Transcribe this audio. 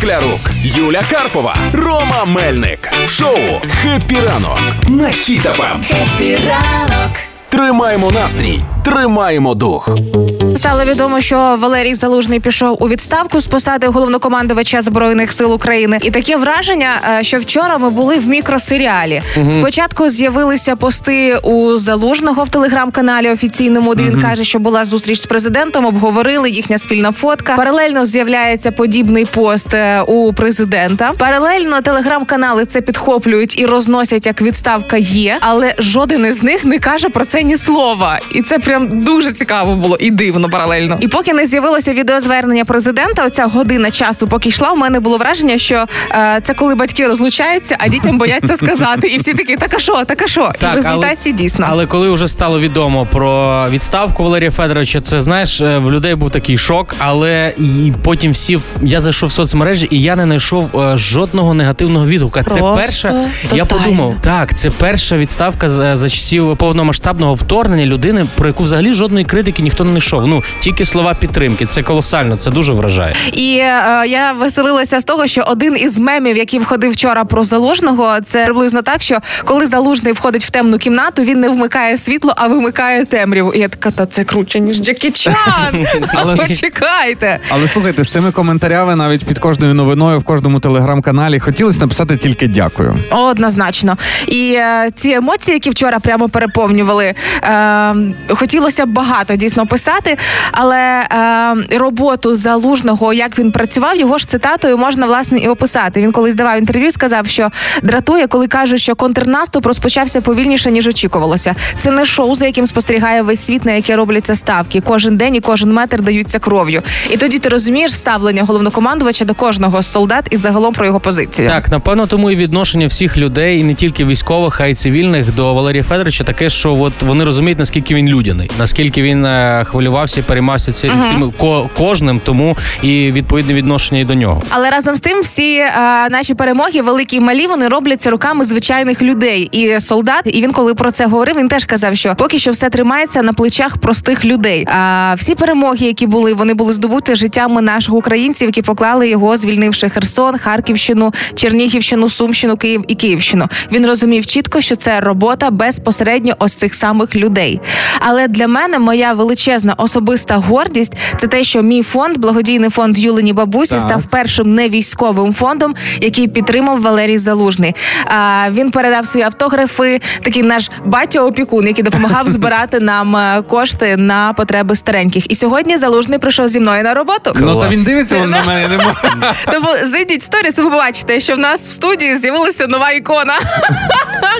Шклярук, Юля Карпова, Рома Мельник. В шоу «Хеппі ранок» на Хіт FM. ранок. Тримаємо настрій, тримаємо дух. Стало відомо, що Валерій Залужний пішов у відставку з посади головнокомандувача збройних сил України. І таке враження, е, що вчора ми були в мікросеріалі. Спочатку з'явилися пости у Залужного в телеграм-каналі офіційному, де він каже, що була зустріч з президентом. Обговорили їхня спільна фотка. Паралельно з'являється подібний пост е, у президента. Паралельно телеграм-канали це підхоплюють і розносять як відставка є, але жоден із них не каже про це ні слова. І це прям дуже цікаво було і дивно паралельно. І поки не з'явилося відеозвернення президента, оця година часу, поки йшла, у мене було враження, що е, це коли батьки розлучаються, а дітям бояться сказати. І всі такі, так а що, так а що? і в результаті дійсно. Але коли вже стало відомо про відставку Валерія Федоровича, це знаєш, е, в людей був такий шок. Але і потім всі я зайшов в соцмережі, і я не знайшов е, жодного негативного відгука. Це Просто перша. Я тотально. подумав, так, це перша відставка за, за часів повномасштабного вторгнення людини, про яку взагалі жодної критики ніхто не знайшов. Ну тільки слова підтримки. Це колосально, це дуже вражає. І е, я веселилася з того, що один із мемів, який входив вчора про залужного, це приблизно так, що коли залужний входить в темну кімнату, він не вмикає світло, а вимикає темряву. І я така, та це круче ніж Джекі Чан. Але- Почекайте. Але слухайте, з цими коментарями навіть під кожною новиною в кожному телеграм-каналі хотілося написати тільки дякую. Однозначно. І е, ці емоції, які вчора прямо переповнювали, е, хотілося б багато дійсно писати, але е, роботу залужного, як він працював, його ж цитатою можна власне і описати. Він колись давав інтерв'ю, сказав, що дратує, коли кажуть, що контрнаступ розпочався повільніше ніж очікувалося. Це не шоу, за яким спостерігає весь світ, на яке робляться ставки. Кожен день і кожен метр даються кров'ю. І тоді ти розумієш ставлення головнокомандувача до кожного з солдат і загалом про його позицію. Так, напевно, тому і відношення всіх людей, і не тільки військових, а й цивільних до Валерія Федоровича таке, що от вони розуміють, наскільки він людяний, наскільки він е, хвилювався і переймався ці, цим ко- кожним, тому і відповідне відношення і до нього. Але разом з тим, всі е, наші перемоги, великі і малі, вони робляться руками звичайних людей і солдат. І він, коли про це говорив, він теж казав, що поки що все тримається на плечах простих людей. А всі перемоги, які були, вони були здобуті життями наших українців, які поклали його, звільнивши Херсон, Харківщину, Чернігівщину, Сумщину, Київ і Київщину. Він розумів чітко, що це робота безпосередньо ось цих самих людей. Але для мене моя величезна особиста гордість це те, що мій фонд, благодійний фонд Юлині Бабусі, Так. став першим невійськовим фондом, який підтримав Валерій Залужний. А, він передав свої автографи, такий наш батя опікун, який допомагав збирати нам е, кошти на потреби стареньких. І сьогодні залужний прийшов зі мною на роботу. Ну та він дивиться он на мене, не. Тому зайдіть в сторіс, ви побачите, що в нас в студії з'явилася нова ікона.